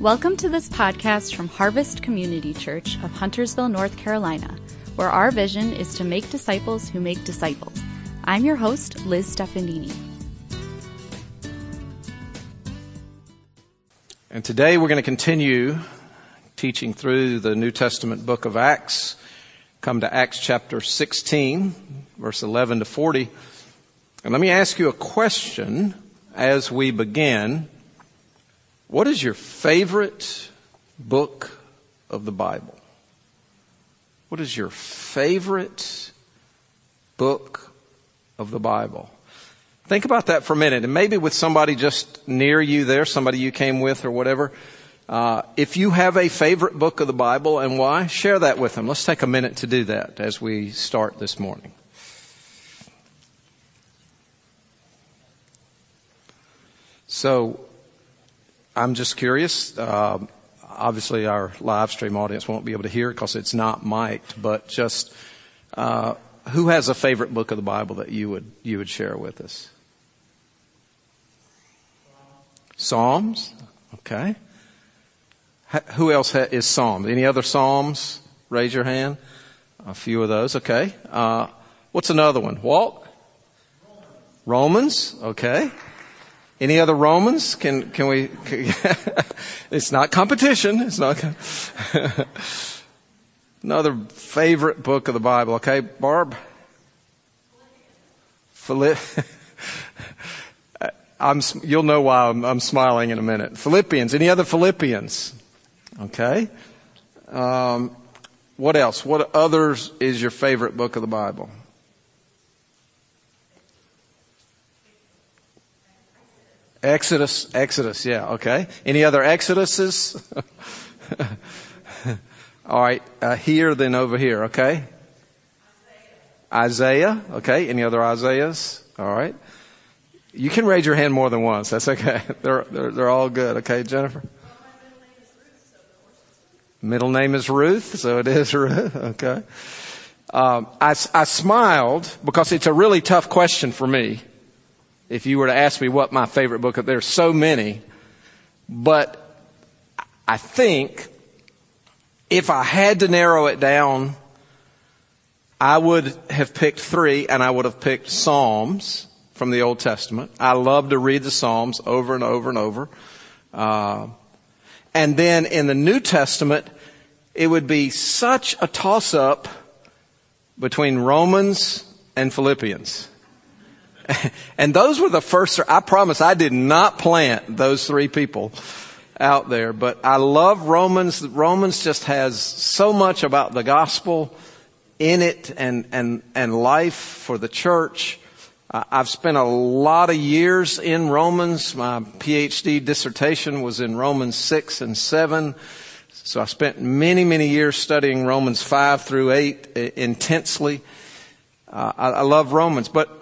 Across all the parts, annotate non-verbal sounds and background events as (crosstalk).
Welcome to this podcast from Harvest Community Church of Huntersville, North Carolina, where our vision is to make disciples who make disciples. I'm your host, Liz Stefanini. And today we're going to continue teaching through the New Testament book of Acts. Come to Acts chapter 16, verse 11 to 40. And let me ask you a question as we begin. What is your favorite book of the Bible? What is your favorite book of the Bible? Think about that for a minute and maybe with somebody just near you there, somebody you came with or whatever. Uh, if you have a favorite book of the Bible and why, share that with them. Let's take a minute to do that as we start this morning. So, I'm just curious. Uh, obviously, our live stream audience won't be able to hear because it's not mic'd. But just uh, who has a favorite book of the Bible that you would you would share with us? Psalms. Okay. Who else is Psalms? Any other Psalms? Raise your hand. A few of those. Okay. Uh, what's another one? Walt. Romans. Okay. Any other Romans? Can, can we, can, (laughs) it's not competition. It's not, (laughs) another favorite book of the Bible. Okay, Barb? Philipp, (laughs) I'm, you'll know why I'm, I'm, smiling in a minute. Philippians. Any other Philippians? Okay. Um, what else? What others is your favorite book of the Bible? Exodus, Exodus, yeah, okay. Any other Exoduses? (laughs) All right, uh, here then over here, okay. Isaiah, okay. Any other Isaiahs? All right. You can raise your hand more than once. That's okay. (laughs) They're they're, they're all good. Okay, Jennifer. Middle name is Ruth, so it is (laughs) Ruth. Okay. Um, I, I smiled because it's a really tough question for me if you were to ask me what my favorite book, there's so many, but I think if I had to narrow it down, I would have picked three and I would have picked Psalms from the Old Testament. I love to read the Psalms over and over and over. Uh, and then in the New Testament, it would be such a toss up between Romans and Philippians. (laughs) and those were the first, I promise I did not plant those three people out there, but I love Romans. Romans just has so much about the gospel in it and, and, and life for the church. I've spent a lot of years in Romans. My PhD dissertation was in Romans 6 and 7. So I spent many, many years studying Romans 5 through 8 intensely. Uh, I, I love Romans, but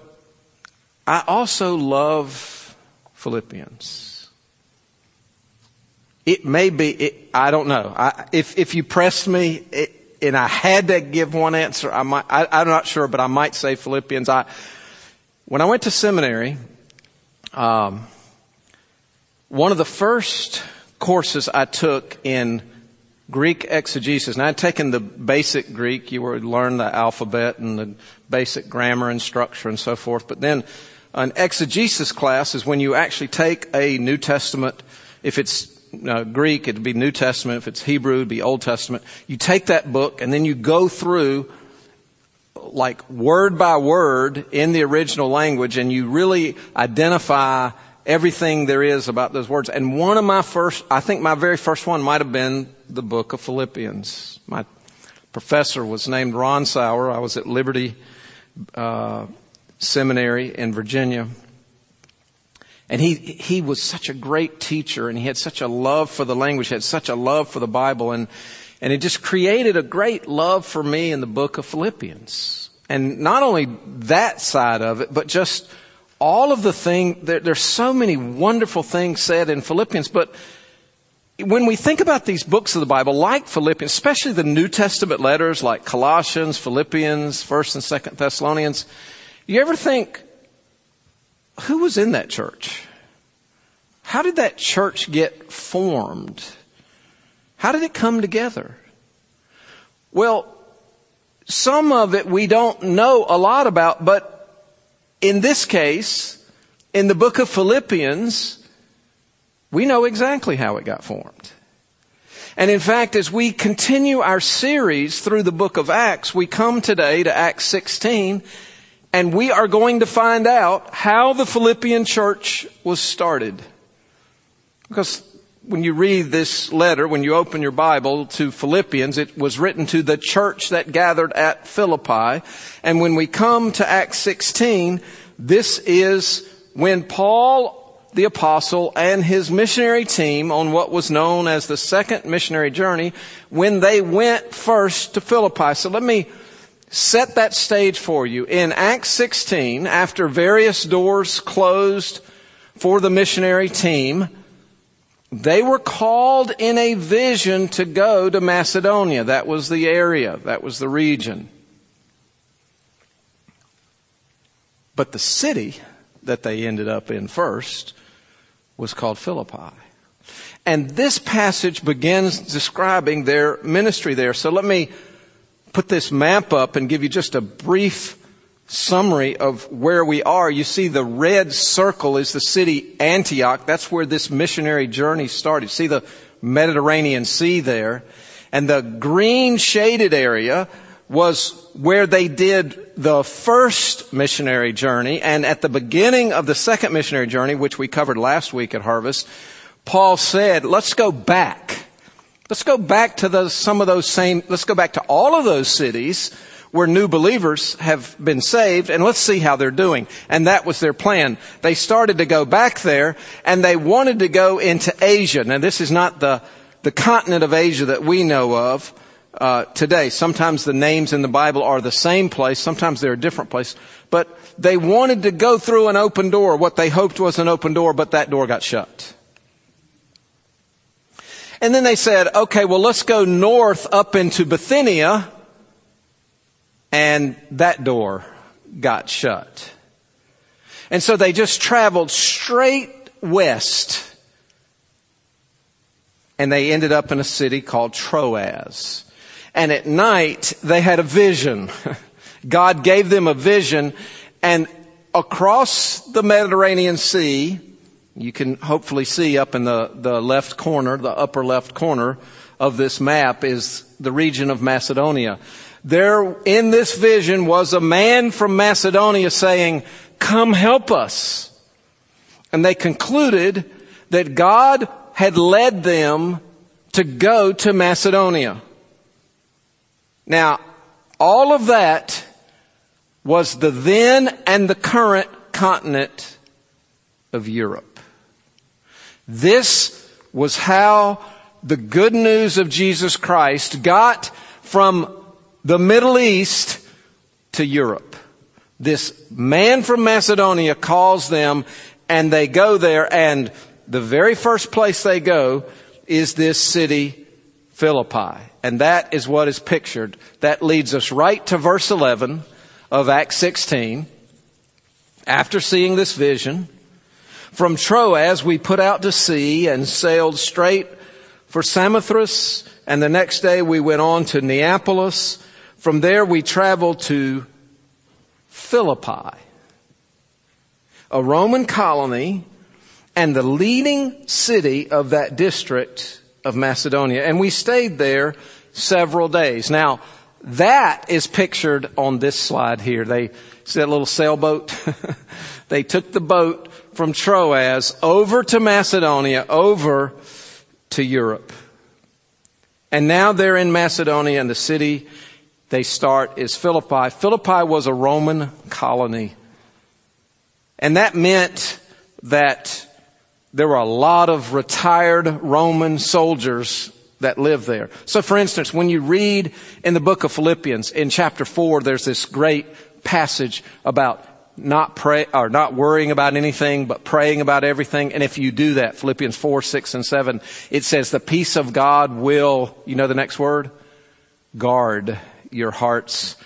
I also love Philippians. It may be, it, I don't know. I, if, if you pressed me it, and I had to give one answer, I might, I, I'm not sure, but I might say Philippians. I, when I went to seminary, um, one of the first courses I took in Greek exegesis, and I'd taken the basic Greek, you would learn the alphabet and the basic grammar and structure and so forth, but then an exegesis class is when you actually take a New Testament, if it's uh, Greek, it'd be New Testament. If it's Hebrew, it'd be Old Testament. You take that book and then you go through like word by word in the original language and you really identify everything there is about those words. And one of my first, I think my very first one might have been the book of Philippians. My professor was named Ron Sauer. I was at Liberty, uh, seminary in Virginia. And he, he was such a great teacher and he had such a love for the language, had such a love for the Bible and, and it just created a great love for me in the book of Philippians. And not only that side of it, but just all of the thing, there, there's so many wonderful things said in Philippians, but when we think about these books of the Bible, like Philippians, especially the New Testament letters like Colossians, Philippians, 1st and 2nd Thessalonians, you ever think, who was in that church? How did that church get formed? How did it come together? Well, some of it we don't know a lot about, but in this case, in the book of Philippians, we know exactly how it got formed. And in fact, as we continue our series through the book of Acts, we come today to Acts 16, and we are going to find out how the Philippian church was started. Because when you read this letter, when you open your Bible to Philippians, it was written to the church that gathered at Philippi. And when we come to Acts 16, this is when Paul the apostle and his missionary team on what was known as the second missionary journey when they went first to Philippi. So let me set that stage for you. In Acts 16, after various doors closed for the missionary team, they were called in a vision to go to Macedonia. That was the area. That was the region. But the city that they ended up in first was called Philippi. And this passage begins describing their ministry there. So let me put this map up and give you just a brief summary of where we are. You see the red circle is the city Antioch. That's where this missionary journey started. See the Mediterranean Sea there. And the green shaded area was where they did the first missionary journey. And at the beginning of the second missionary journey, which we covered last week at Harvest, Paul said, let's go back. Let's go back to those, some of those same, let's go back to all of those cities where new believers have been saved and let's see how they're doing. And that was their plan. They started to go back there and they wanted to go into Asia. Now this is not the, the continent of Asia that we know of. Uh, today. Sometimes the names in the Bible are the same place, sometimes they're a different place. But they wanted to go through an open door, what they hoped was an open door, but that door got shut. And then they said, okay, well let's go north up into Bithynia, and that door got shut. And so they just traveled straight west, and they ended up in a city called Troas. And at night, they had a vision. (laughs) God gave them a vision and across the Mediterranean Sea, you can hopefully see up in the, the left corner, the upper left corner of this map is the region of Macedonia. There in this vision was a man from Macedonia saying, come help us. And they concluded that God had led them to go to Macedonia. Now, all of that was the then and the current continent of Europe. This was how the good news of Jesus Christ got from the Middle East to Europe. This man from Macedonia calls them and they go there and the very first place they go is this city, Philippi. And that is what is pictured. That leads us right to verse 11 of Acts 16. After seeing this vision, from Troas we put out to sea and sailed straight for Samothrace, and the next day we went on to Neapolis. From there we traveled to Philippi, a Roman colony and the leading city of that district of Macedonia. And we stayed there several days. Now, that is pictured on this slide here. They see that little sailboat? (laughs) they took the boat from Troas over to Macedonia, over to Europe. And now they're in Macedonia and the city they start is Philippi. Philippi was a Roman colony. And that meant that there were a lot of retired Roman soldiers that lived there. So for instance, when you read in the book of Philippians in chapter four, there's this great passage about not pray or not worrying about anything, but praying about everything. And if you do that, Philippians four, six, and seven, it says the peace of God will, you know the next word? Guard your hearts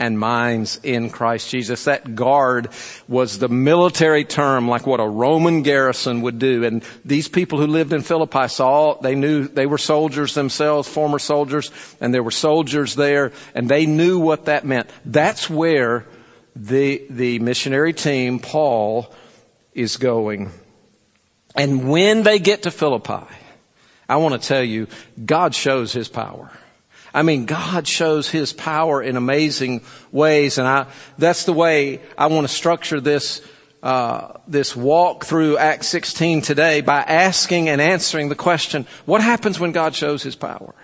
and minds in Christ Jesus. That guard was the military term, like what a Roman garrison would do. And these people who lived in Philippi saw, they knew they were soldiers themselves, former soldiers, and there were soldiers there, and they knew what that meant. That's where the, the missionary team, Paul, is going. And when they get to Philippi, I want to tell you, God shows His power. I mean, God shows His power in amazing ways, and I, that's the way I want to structure this, uh, this walk through Acts 16 today by asking and answering the question, what happens when God shows His power?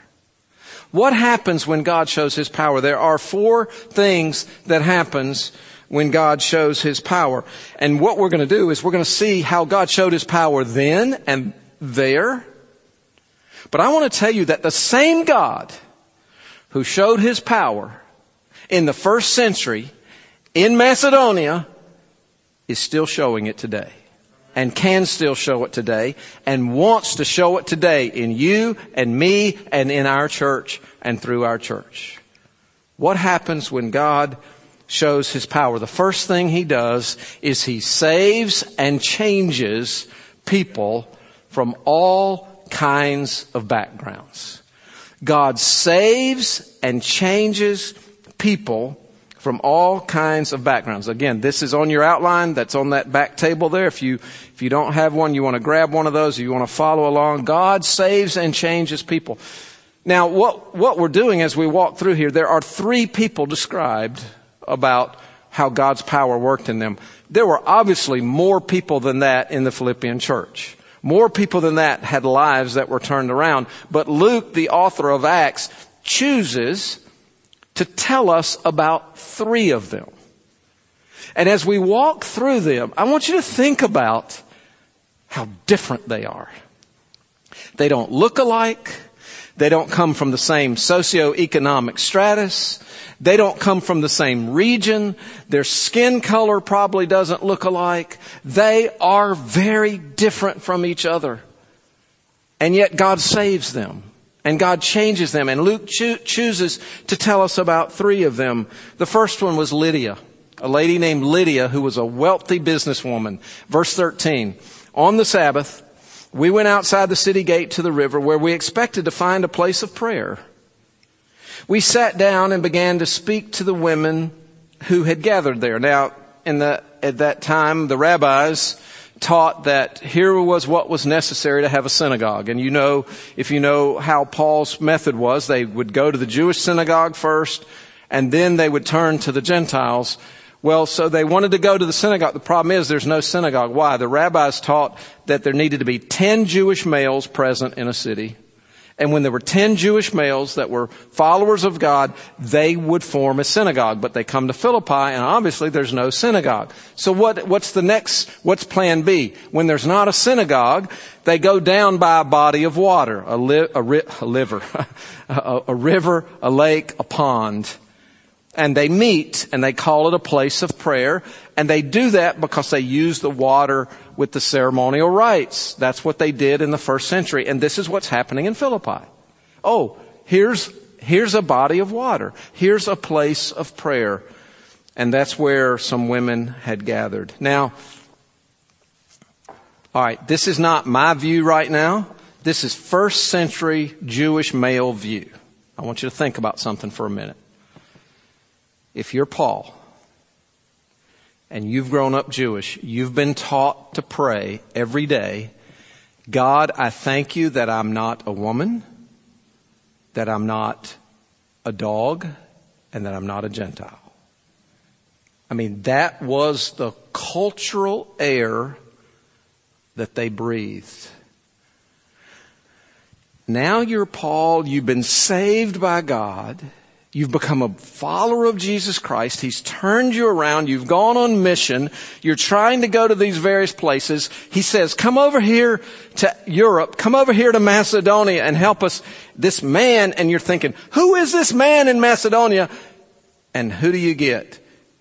What happens when God shows His power? There are four things that happens when God shows His power. And what we're going to do is we're going to see how God showed His power then and there. But I want to tell you that the same God who showed his power in the first century in Macedonia is still showing it today and can still show it today and wants to show it today in you and me and in our church and through our church. What happens when God shows his power? The first thing he does is he saves and changes people from all kinds of backgrounds. God saves and changes people from all kinds of backgrounds. Again, this is on your outline. That's on that back table there. If you, if you don't have one, you want to grab one of those, you want to follow along. God saves and changes people. Now, what, what we're doing as we walk through here, there are three people described about how God's power worked in them. There were obviously more people than that in the Philippian church. More people than that had lives that were turned around. But Luke, the author of Acts, chooses to tell us about three of them. And as we walk through them, I want you to think about how different they are. They don't look alike. They don't come from the same socioeconomic stratus. They don't come from the same region. Their skin color probably doesn't look alike. They are very different from each other. And yet God saves them. And God changes them. And Luke cho- chooses to tell us about three of them. The first one was Lydia, a lady named Lydia who was a wealthy businesswoman. Verse 13. On the Sabbath, we went outside the city gate to the river where we expected to find a place of prayer. We sat down and began to speak to the women who had gathered there. Now, in the, at that time, the rabbis taught that here was what was necessary to have a synagogue. And you know, if you know how Paul's method was, they would go to the Jewish synagogue first, and then they would turn to the Gentiles. Well, so they wanted to go to the synagogue. The problem is there's no synagogue. Why? The rabbis taught that there needed to be 10 Jewish males present in a city. And when there were 10 Jewish males that were followers of God, they would form a synagogue. But they come to Philippi and obviously there's no synagogue. So what, what's the next, what's plan B? When there's not a synagogue, they go down by a body of water, a, li, a, ri, a liver, (laughs) a, a river, a lake, a pond. And they meet and they call it a place of prayer. And they do that because they use the water with the ceremonial rites. That's what they did in the first century. And this is what's happening in Philippi. Oh, here's, here's a body of water. Here's a place of prayer. And that's where some women had gathered. Now, alright, this is not my view right now. This is first century Jewish male view. I want you to think about something for a minute. If you're Paul, and you've grown up Jewish, you've been taught to pray every day, God, I thank you that I'm not a woman, that I'm not a dog, and that I'm not a Gentile. I mean, that was the cultural air that they breathed. Now you're Paul, you've been saved by God, You've become a follower of Jesus Christ. He's turned you around. You've gone on mission. You're trying to go to these various places. He says, come over here to Europe. Come over here to Macedonia and help us. This man, and you're thinking, who is this man in Macedonia? And who do you get?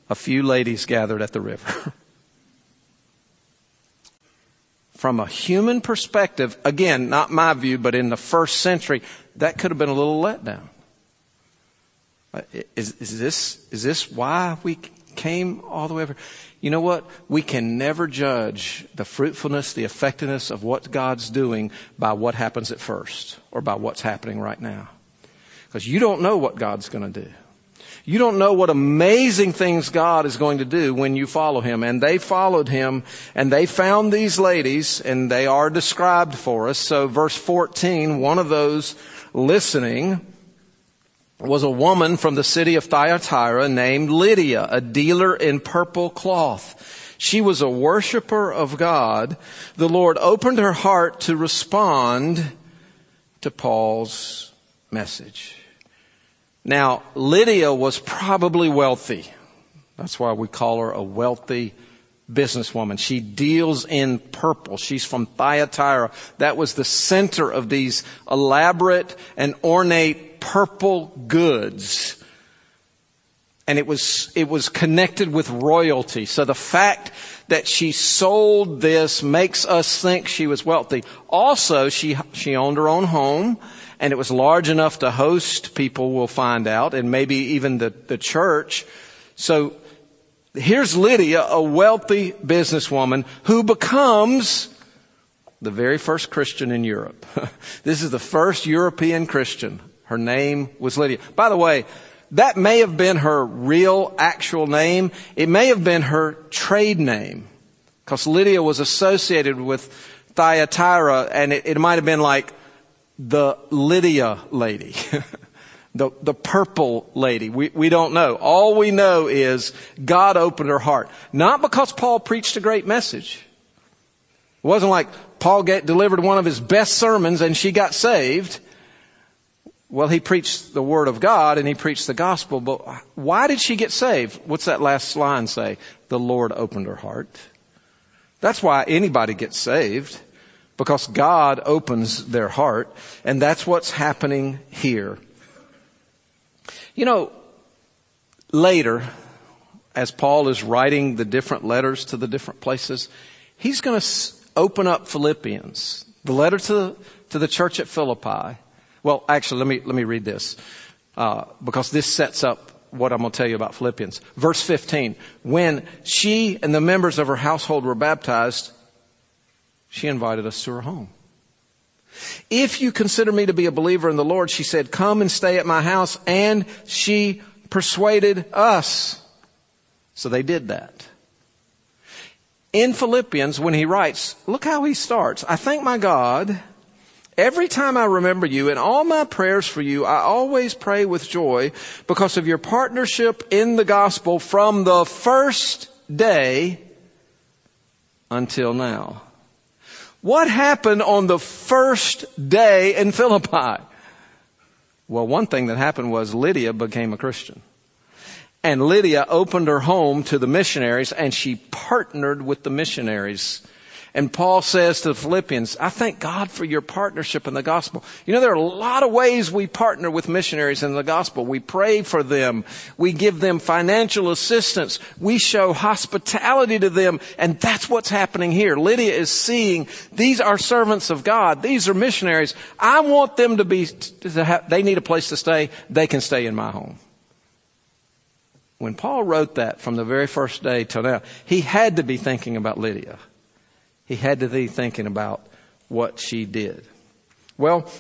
A few ladies gathered at the river. (laughs) From a human perspective, again, not my view, but in the first century, that could have been a little letdown. Uh, is, is this, is this why we came all the way over? You know what? We can never judge the fruitfulness, the effectiveness of what God's doing by what happens at first or by what's happening right now. Because you don't know what God's going to do. You don't know what amazing things God is going to do when you follow Him. And they followed Him and they found these ladies and they are described for us. So verse 14, one of those listening was a woman from the city of Thyatira named Lydia, a dealer in purple cloth. She was a worshiper of God. The Lord opened her heart to respond to Paul's message. Now, Lydia was probably wealthy. That's why we call her a wealthy businesswoman. She deals in purple. She's from Thyatira. That was the center of these elaborate and ornate purple goods. And it was, it was connected with royalty. So the fact that she sold this makes us think she was wealthy. Also, she, she owned her own home and it was large enough to host people, we'll find out, and maybe even the, the church. So here's Lydia, a wealthy businesswoman who becomes the very first Christian in Europe. (laughs) this is the first European Christian. Her name was Lydia. By the way, that may have been her real actual name. It may have been her trade name. Because Lydia was associated with Thyatira and it, it might have been like the Lydia lady. (laughs) the, the purple lady. We, we don't know. All we know is God opened her heart. Not because Paul preached a great message. It wasn't like Paul get, delivered one of his best sermons and she got saved. Well, he preached the word of God and he preached the gospel, but why did she get saved? What's that last line say? The Lord opened her heart. That's why anybody gets saved because God opens their heart, and that's what's happening here. You know, later, as Paul is writing the different letters to the different places, he's going to open up Philippians, the letter to, to the church at Philippi. Well, actually, let me, let me read this, uh, because this sets up what I'm going to tell you about Philippians. Verse 15. When she and the members of her household were baptized, she invited us to her home. If you consider me to be a believer in the Lord, she said, come and stay at my house. And she persuaded us. So they did that. In Philippians, when he writes, look how he starts. I thank my God. Every time I remember you in all my prayers for you, I always pray with joy because of your partnership in the gospel from the first day until now. What happened on the first day in Philippi? Well, one thing that happened was Lydia became a Christian. And Lydia opened her home to the missionaries and she partnered with the missionaries and Paul says to the Philippians, I thank God for your partnership in the gospel. You know, there are a lot of ways we partner with missionaries in the gospel. We pray for them. We give them financial assistance. We show hospitality to them. And that's what's happening here. Lydia is seeing these are servants of God. These are missionaries. I want them to be, to have, they need a place to stay. They can stay in my home. When Paul wrote that from the very first day till now, he had to be thinking about Lydia. He had to be thinking about what she did. Well,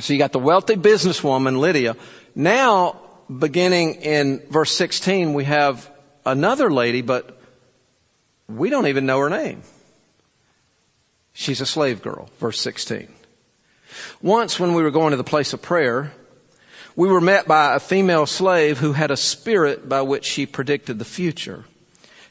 so you got the wealthy businesswoman, Lydia. Now, beginning in verse 16, we have another lady, but we don't even know her name. She's a slave girl, verse 16. Once when we were going to the place of prayer, we were met by a female slave who had a spirit by which she predicted the future.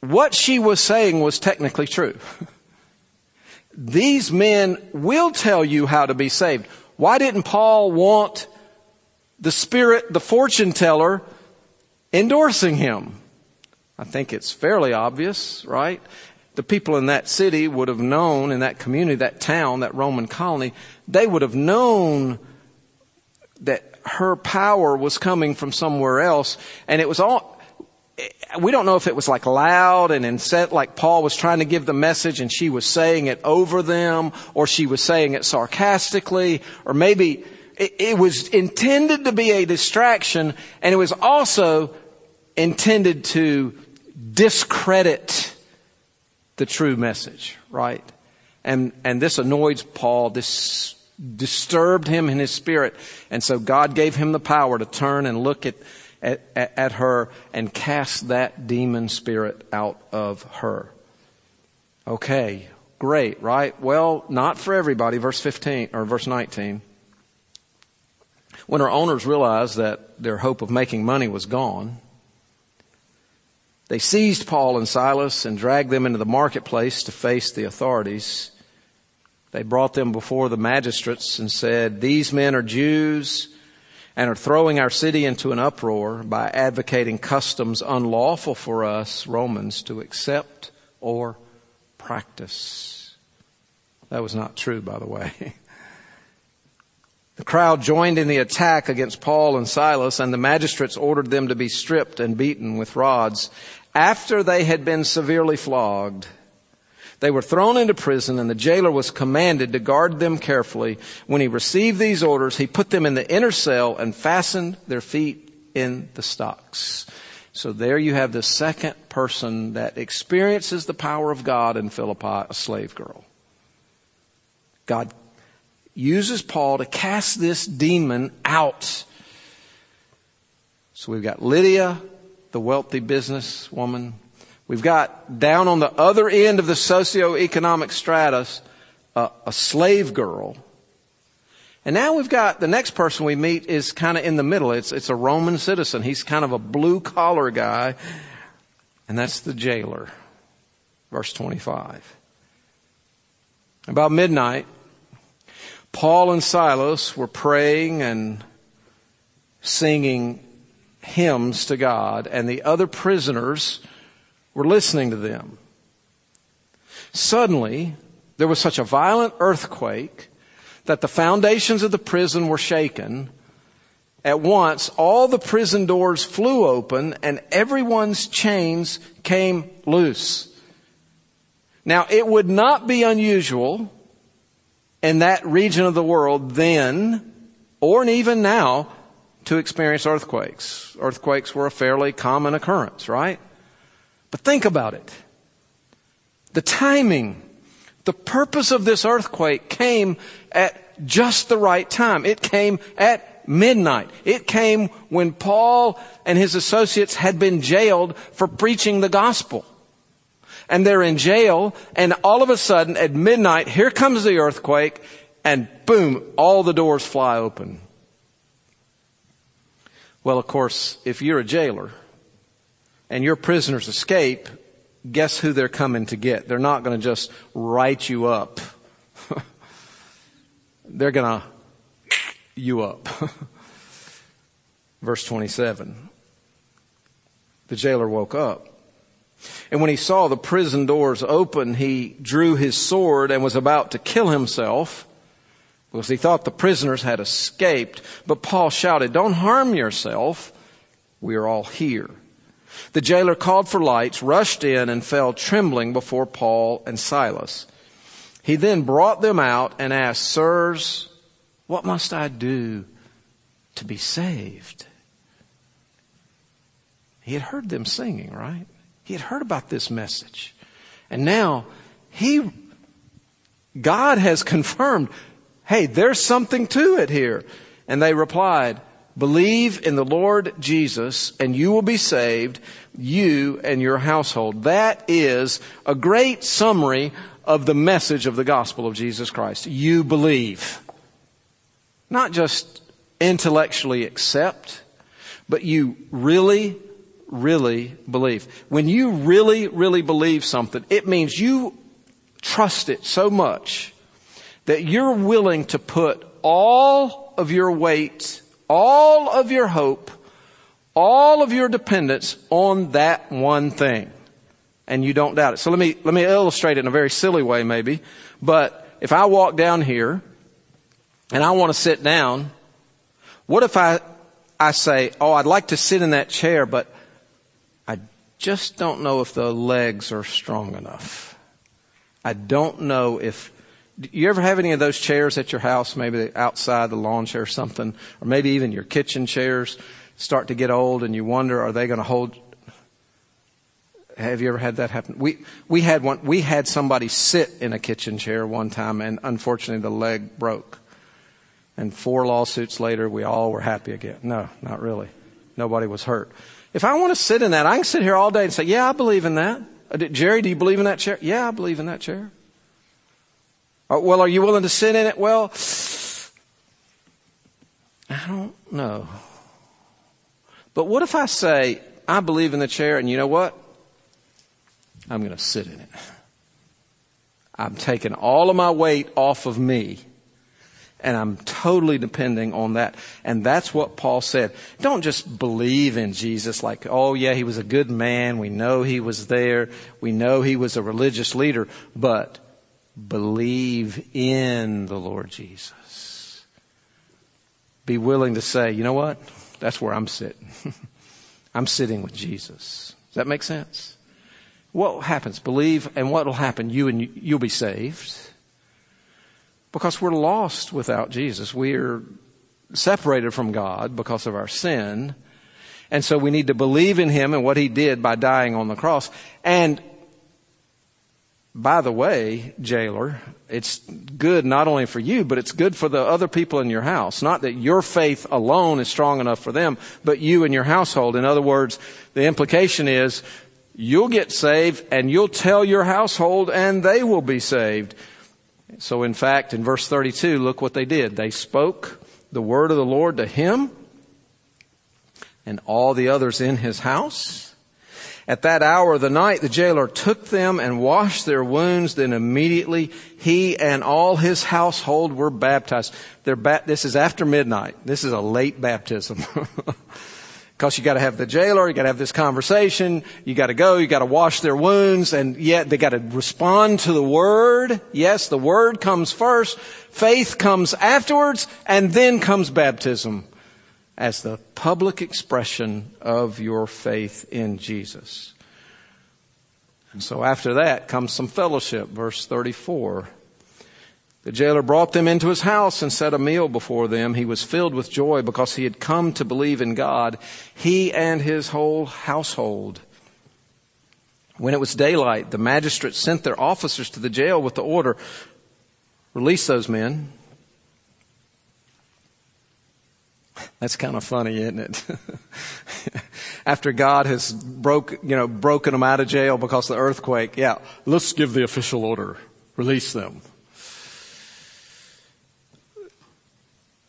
what she was saying was technically true. These men will tell you how to be saved. Why didn't Paul want the spirit, the fortune teller, endorsing him. I think it's fairly obvious, right? The people in that city would have known, in that community, that town, that Roman colony, they would have known that her power was coming from somewhere else. And it was all, we don't know if it was like loud and in set, like Paul was trying to give the message and she was saying it over them, or she was saying it sarcastically, or maybe it, it was intended to be a distraction and it was also intended to discredit the true message, right? And, and this annoys Paul. This disturbed him in his spirit. And so God gave him the power to turn and look at, at, at her and cast that demon spirit out of her. Okay, great, right? Well, not for everybody. Verse 15 or verse 19. When her owners realized that their hope of making money was gone, they seized Paul and Silas and dragged them into the marketplace to face the authorities. They brought them before the magistrates and said, These men are Jews and are throwing our city into an uproar by advocating customs unlawful for us, Romans, to accept or practice. That was not true, by the way. (laughs) The crowd joined in the attack against Paul and Silas, and the magistrates ordered them to be stripped and beaten with rods. After they had been severely flogged, they were thrown into prison and the jailer was commanded to guard them carefully. When he received these orders, he put them in the inner cell and fastened their feet in the stocks. So there you have the second person that experiences the power of God in Philippi, a slave girl. God uses Paul to cast this demon out. So we've got Lydia, the wealthy businesswoman, We've got down on the other end of the socioeconomic stratus a slave girl. And now we've got the next person we meet is kind of in the middle. It's, it's a Roman citizen. He's kind of a blue collar guy. And that's the jailer. Verse 25. About midnight, Paul and Silas were praying and singing hymns to God, and the other prisoners were listening to them. Suddenly, there was such a violent earthquake that the foundations of the prison were shaken. At once, all the prison doors flew open and everyone's chains came loose. Now, it would not be unusual in that region of the world then, or even now, to experience earthquakes. Earthquakes were a fairly common occurrence, right? But think about it. The timing, the purpose of this earthquake came at just the right time. It came at midnight. It came when Paul and his associates had been jailed for preaching the gospel. And they're in jail, and all of a sudden at midnight, here comes the earthquake, and boom, all the doors fly open. Well, of course, if you're a jailer, and your prisoners escape, guess who they're coming to get? They're not going to just write you up. (laughs) they're going to you up. (laughs) Verse 27. The jailer woke up. And when he saw the prison doors open, he drew his sword and was about to kill himself because he thought the prisoners had escaped. But Paul shouted, don't harm yourself. We are all here. The jailer called for lights, rushed in, and fell trembling before Paul and Silas. He then brought them out and asked, Sirs, what must I do to be saved? He had heard them singing, right? He had heard about this message. And now he, God has (laughs) confirmed, hey, there's something to it here. And they replied, Believe in the Lord Jesus and you will be saved, you and your household. That is a great summary of the message of the gospel of Jesus Christ. You believe. Not just intellectually accept, but you really, really believe. When you really, really believe something, it means you trust it so much that you're willing to put all of your weight all of your hope all of your dependence on that one thing and you don't doubt it. So let me, let me illustrate it in a very silly way maybe, but if I walk down here and I want to sit down, what if I, I say, oh, I'd like to sit in that chair, but I just don't know if the legs are strong enough. I don't know if you ever have any of those chairs at your house, maybe outside the lawn chair or something, or maybe even your kitchen chairs start to get old and you wonder, are they going to hold? Have you ever had that happen? We, we had one, we had somebody sit in a kitchen chair one time and unfortunately the leg broke. And four lawsuits later, we all were happy again. No, not really. Nobody was hurt. If I want to sit in that, I can sit here all day and say, yeah, I believe in that. Uh, Jerry, do you believe in that chair? Yeah, I believe in that chair. Uh, well, are you willing to sit in it? Well, I don't know. But what if I say, I believe in the chair and you know what? I'm going to sit in it. I'm taking all of my weight off of me and I'm totally depending on that. And that's what Paul said. Don't just believe in Jesus like, oh yeah, he was a good man. We know he was there. We know he was a religious leader, but believe in the Lord Jesus. Be willing to say, you know what? That's where I'm sitting. (laughs) I'm sitting with Jesus. Does that make sense? What happens? Believe, and what will happen? You and you, you'll be saved. Because we're lost without Jesus. We're separated from God because of our sin. And so we need to believe in Him and what He did by dying on the cross. And by the way, jailer, it's good not only for you, but it's good for the other people in your house. Not that your faith alone is strong enough for them, but you and your household. In other words, the implication is you'll get saved and you'll tell your household and they will be saved. So in fact, in verse 32, look what they did. They spoke the word of the Lord to him and all the others in his house at that hour of the night, the jailer took them and washed their wounds. Then immediately he and all his household were baptized. Ba- this is after midnight. This is a late baptism. (laughs) Because you got to have the jailer, you got to have this conversation, you got to go, you got to wash their wounds, and yet they got to respond to the word. Yes, the word comes first, faith comes afterwards, and then comes baptism as the public expression of your faith in Jesus. And so after that comes some fellowship, verse 34. The jailer brought them into his house and set a meal before them. He was filled with joy because he had come to believe in God, he and his whole household. When it was daylight, the magistrates sent their officers to the jail with the order, release those men That's kind of funny, isn't it? (laughs) After God has broke, you know, broken them out of jail because of the earthquake, yeah, let's give the official order. Release them.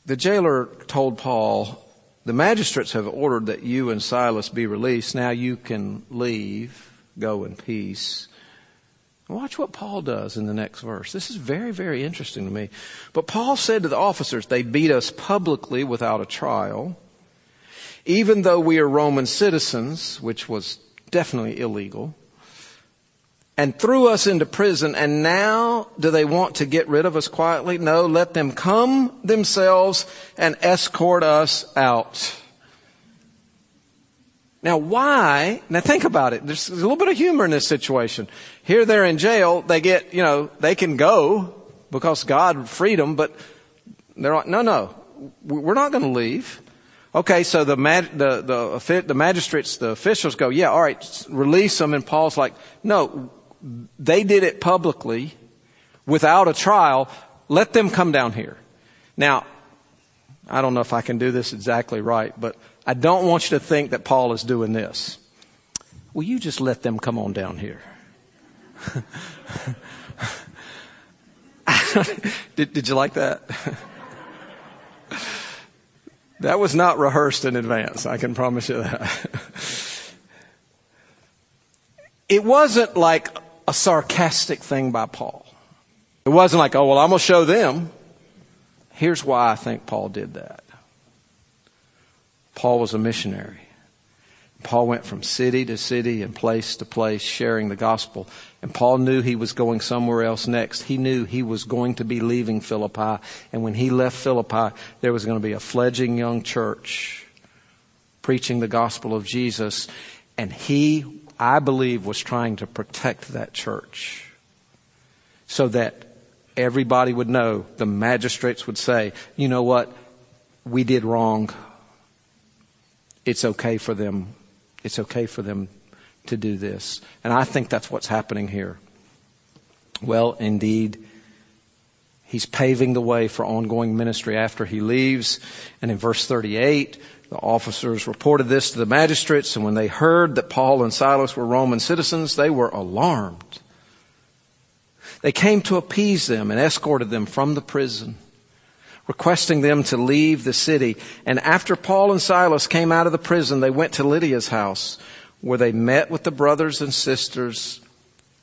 The jailer told Paul, the magistrates have ordered that you and Silas be released. Now you can leave, go in peace. Watch what Paul does in the next verse. This is very, very interesting to me. But Paul said to the officers, they beat us publicly without a trial, even though we are Roman citizens, which was definitely illegal, and threw us into prison, and now do they want to get rid of us quietly? No, let them come themselves and escort us out. Now why, now think about it, there's a little bit of humor in this situation. Here they're in jail, they get, you know, they can go because God freed them, but they're like, no, no, we're not going to leave. Okay, so the, the, the, the magistrates, the officials go, yeah, all right, release them. And Paul's like, no, they did it publicly without a trial. Let them come down here. Now, I don't know if I can do this exactly right, but I don't want you to think that Paul is doing this. Will you just let them come on down here? (laughs) did, did you like that? (laughs) that was not rehearsed in advance. I can promise you that. (laughs) it wasn't like a sarcastic thing by Paul. It wasn't like, oh, well, I'm going to show them. Here's why I think Paul did that. Paul was a missionary. Paul went from city to city and place to place sharing the gospel. And Paul knew he was going somewhere else next. He knew he was going to be leaving Philippi. And when he left Philippi, there was going to be a fledgling young church preaching the gospel of Jesus. And he, I believe, was trying to protect that church so that everybody would know, the magistrates would say, you know what? We did wrong. It's okay for them. It's okay for them to do this. And I think that's what's happening here. Well, indeed, he's paving the way for ongoing ministry after he leaves. And in verse 38, the officers reported this to the magistrates, and when they heard that Paul and Silas were Roman citizens, they were alarmed. They came to appease them and escorted them from the prison, requesting them to leave the city. And after Paul and Silas came out of the prison, they went to Lydia's house, where they met with the brothers and sisters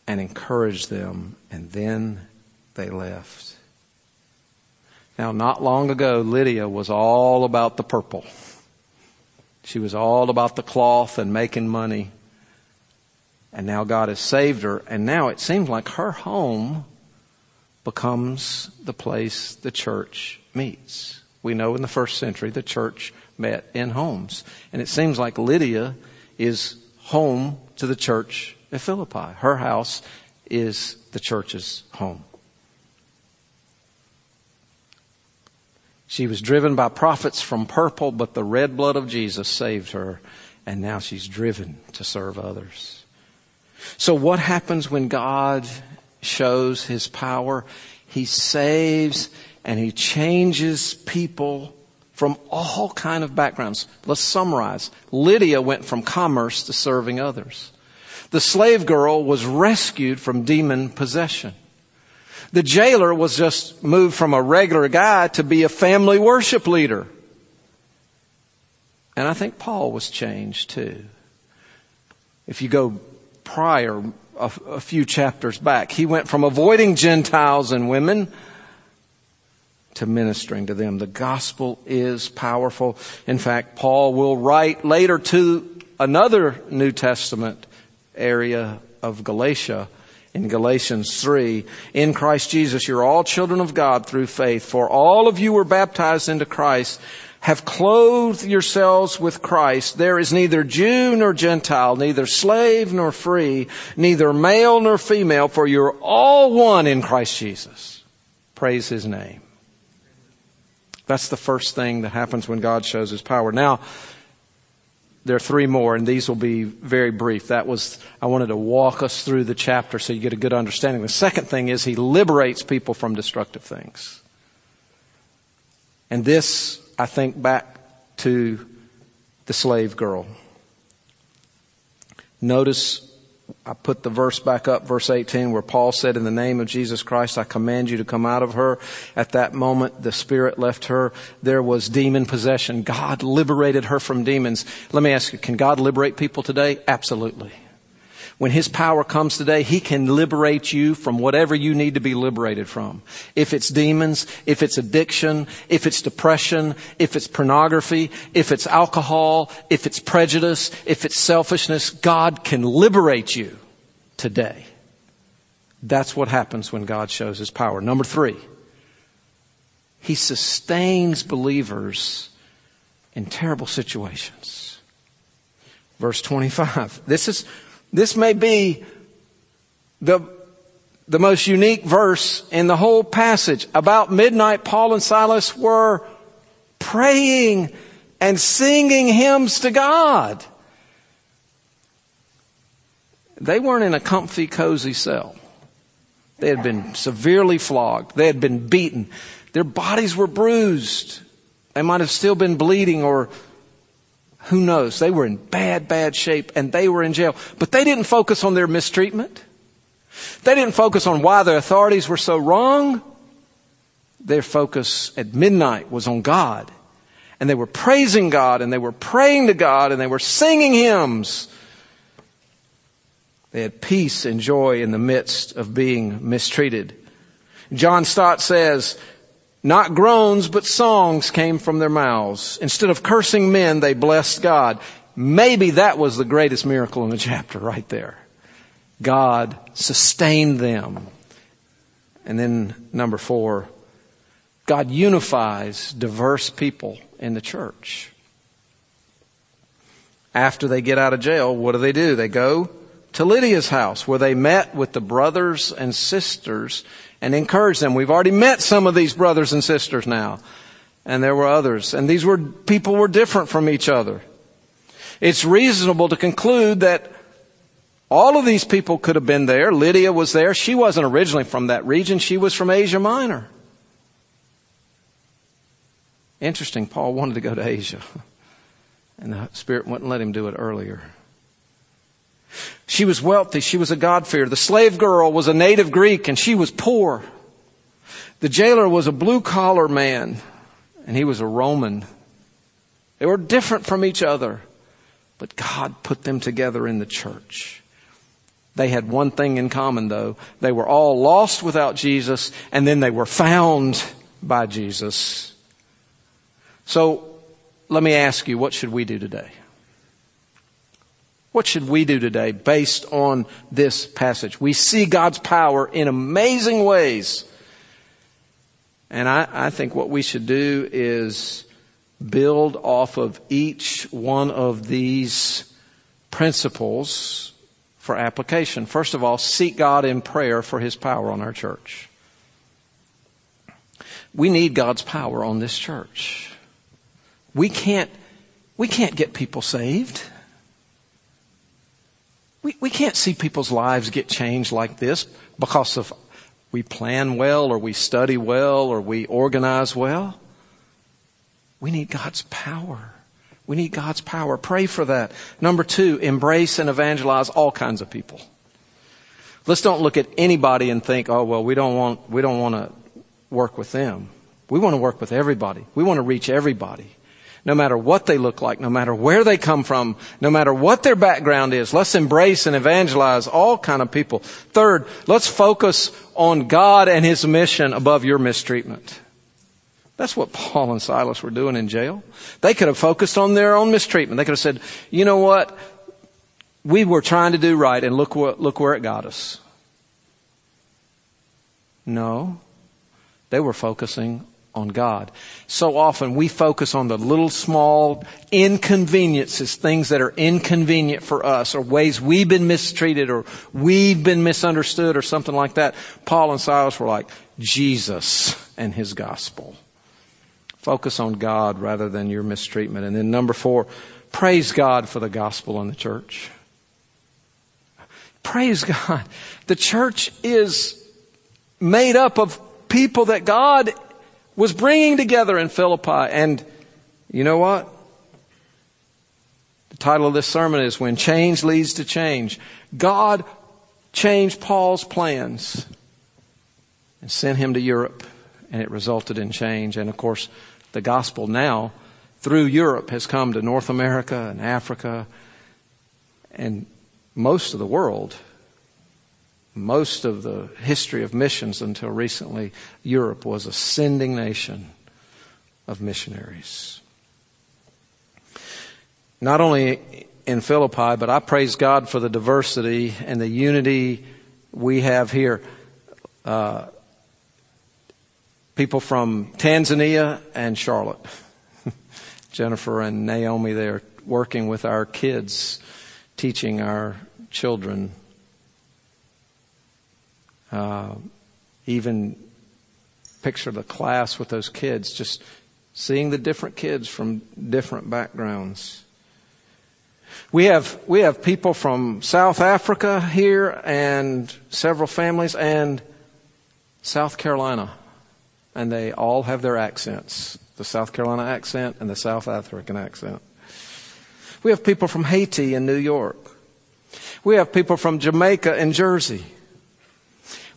and encouraged them, and then they left. Now, not long ago, Lydia was all about the purple. She was all about the cloth and making money. And now God has saved her. And now it seems like her home becomes the place the church meets. We know in the first century the church met in homes. And it seems like Lydia is home to the church at Philippi. Her house is the church's home. She was driven by profits from purple, but the red blood of Jesus saved her, and now she's driven to serve others. So what happens when God shows his power? He saves and he changes people from all kind of backgrounds. Let's summarize. Lydia went from commerce to serving others. The slave girl was rescued from demon possession. The jailer was just moved from a regular guy to be a family worship leader. And I think Paul was changed too. If you go prior, a, a, few chapters back, he went from avoiding Gentiles and women to ministering to them. The gospel is powerful. In fact, Paul will write later to another New Testament area of Galatia in Galatians 3, in Christ Jesus, you're all children of God through faith. For all of you were baptized into Christ, have clothed yourselves with Christ. There is neither Jew nor Gentile, neither slave nor free, neither male nor female, for you're all one in Christ Jesus. Praise His name. That's the first thing that happens when God shows His power. Now, there are three more, and these will be very brief. That was, I wanted to walk us through the chapter so you get a good understanding. The second thing is he liberates people from destructive things. And this, I think back to the slave girl. Notice I put the verse back up, verse 18, where Paul said, in the name of Jesus Christ, I command you to come out of her. At that moment, the spirit left her. There was demon possession. God liberated her from demons. Let me ask you, can God liberate people today? Absolutely. When His power comes today, He can liberate you from whatever you need to be liberated from. If it's demons, if it's addiction, if it's depression, if it's pornography, if it's alcohol, if it's prejudice, if it's selfishness, God can liberate you today. That's what happens when God shows His power. Number three, He sustains believers in terrible situations. Verse 25. This is, this may be the, the most unique verse in the whole passage. About midnight, Paul and Silas were praying and singing hymns to God. They weren't in a comfy, cozy cell. They had been severely flogged. They had been beaten. Their bodies were bruised. They might have still been bleeding or who knows? They were in bad, bad shape and they were in jail. But they didn't focus on their mistreatment. They didn't focus on why the authorities were so wrong. Their focus at midnight was on God. And they were praising God and they were praying to God and they were singing hymns. They had peace and joy in the midst of being mistreated. John Stott says, not groans, but songs came from their mouths. Instead of cursing men, they blessed God. maybe that was the greatest miracle in the chapter right there. God sustained them. And then number four, God unifies diverse people in the church. After they get out of jail, what do they do? They go to Lydia's house where they met with the brothers and sisters and encourage them. We've already met some of these brothers and sisters now. And there were others. And these were, people were different from each other. It's reasonable to conclude that all of these people could have been there. Lydia was there. She wasn't originally from that region. She was from Asia Minor. Interesting, Paul wanted to go to Asia. And the Spirit wouldn't let him do it earlier. She was wealthy. She was a God-fearer. The slave girl was a native Greek and she was poor. The jailer was a blue-collar man and he was a Roman. They were different from each other, but God put them together in the church. They had one thing in common though. They were all lost without Jesus and then they were found by Jesus. So let me ask you, what should we do today? What should we do today based on this passage? We see God's power in amazing ways. And I, I, think what we should do is build off of each one of these principles for application. First of all, seek God in prayer for His power on our church. We need God's power on this church. We can't, we can't get people saved. We, we can't see people's lives get changed like this because of we plan well or we study well or we organize well. We need God's power. We need God's power. Pray for that. Number two, embrace and evangelize all kinds of people. Let's don't look at anybody and think, oh well, we don't want, we don't want to work with them. We want to work with everybody. We want to reach everybody no matter what they look like, no matter where they come from, no matter what their background is. Let's embrace and evangelize all kind of people. Third, let's focus on God and His mission above your mistreatment. That's what Paul and Silas were doing in jail. They could have focused on their own mistreatment. They could have said, you know what? We were trying to do right and look what, look where it got us. No. They were focusing on God. So often we focus on the little small inconveniences, things that are inconvenient for us, or ways we've been mistreated, or we've been misunderstood, or something like that. Paul and Silas were like, Jesus and His gospel. Focus on God rather than your mistreatment. And then number four, praise God for the gospel in the church. Praise God. The church is made up of people that God was bringing together in Philippi. And you know what? The title of this sermon is When Change Leads to Change. God changed Paul's plans and sent him to Europe, and it resulted in change. And of course, the gospel now through Europe has come to North America and Africa and most of the world most of the history of missions until recently, Europe was a sending nation of missionaries. Not only in Philippi, but I praise God for the diversity and the unity we have here. Uh, people from Tanzania and Charlotte. (laughs) Jennifer and Naomi, they're working with our kids, teaching our children uh, even picture the class with those kids, just seeing the different kids from different backgrounds. We have, we have people from South Africa here and several families and South Carolina. And they all have their accents. The South Carolina accent and the South African accent. We have people from Haiti and New York. We have people from Jamaica and Jersey.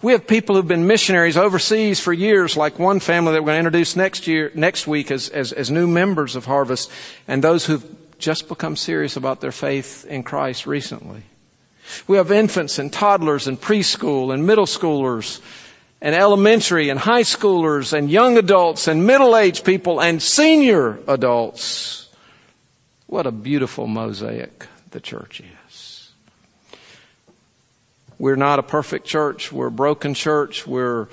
We have people who've been missionaries overseas for years, like one family that we're going to introduce next year, next week as, as, as new members of Harvest, and those who've just become serious about their faith in Christ recently. We have infants and toddlers and preschool and middle schoolers and elementary and high schoolers and young adults and middle-aged people and senior adults. What a beautiful mosaic the church is. We're not a perfect church. We're a broken church. We're,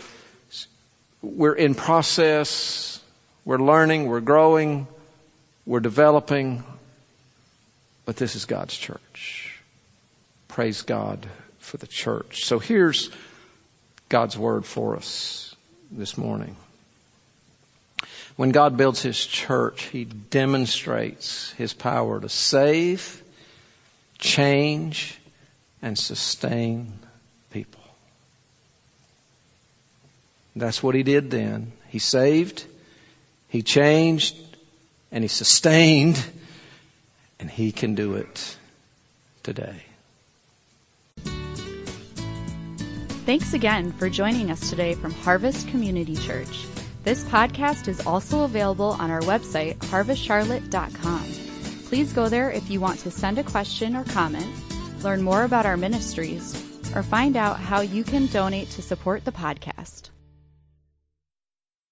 we're in process. We're learning. We're growing. We're developing. But this is God's church. Praise God for the church. So here's God's word for us this morning. When God builds His church, He demonstrates His power to save, change, and sustain people. That's what He did then. He saved, He changed, and He sustained, and He can do it today. Thanks again for joining us today from Harvest Community Church. This podcast is also available on our website, harvestcharlotte.com. Please go there if you want to send a question or comment, learn more about our ministries, or find out how you can donate to support the podcast.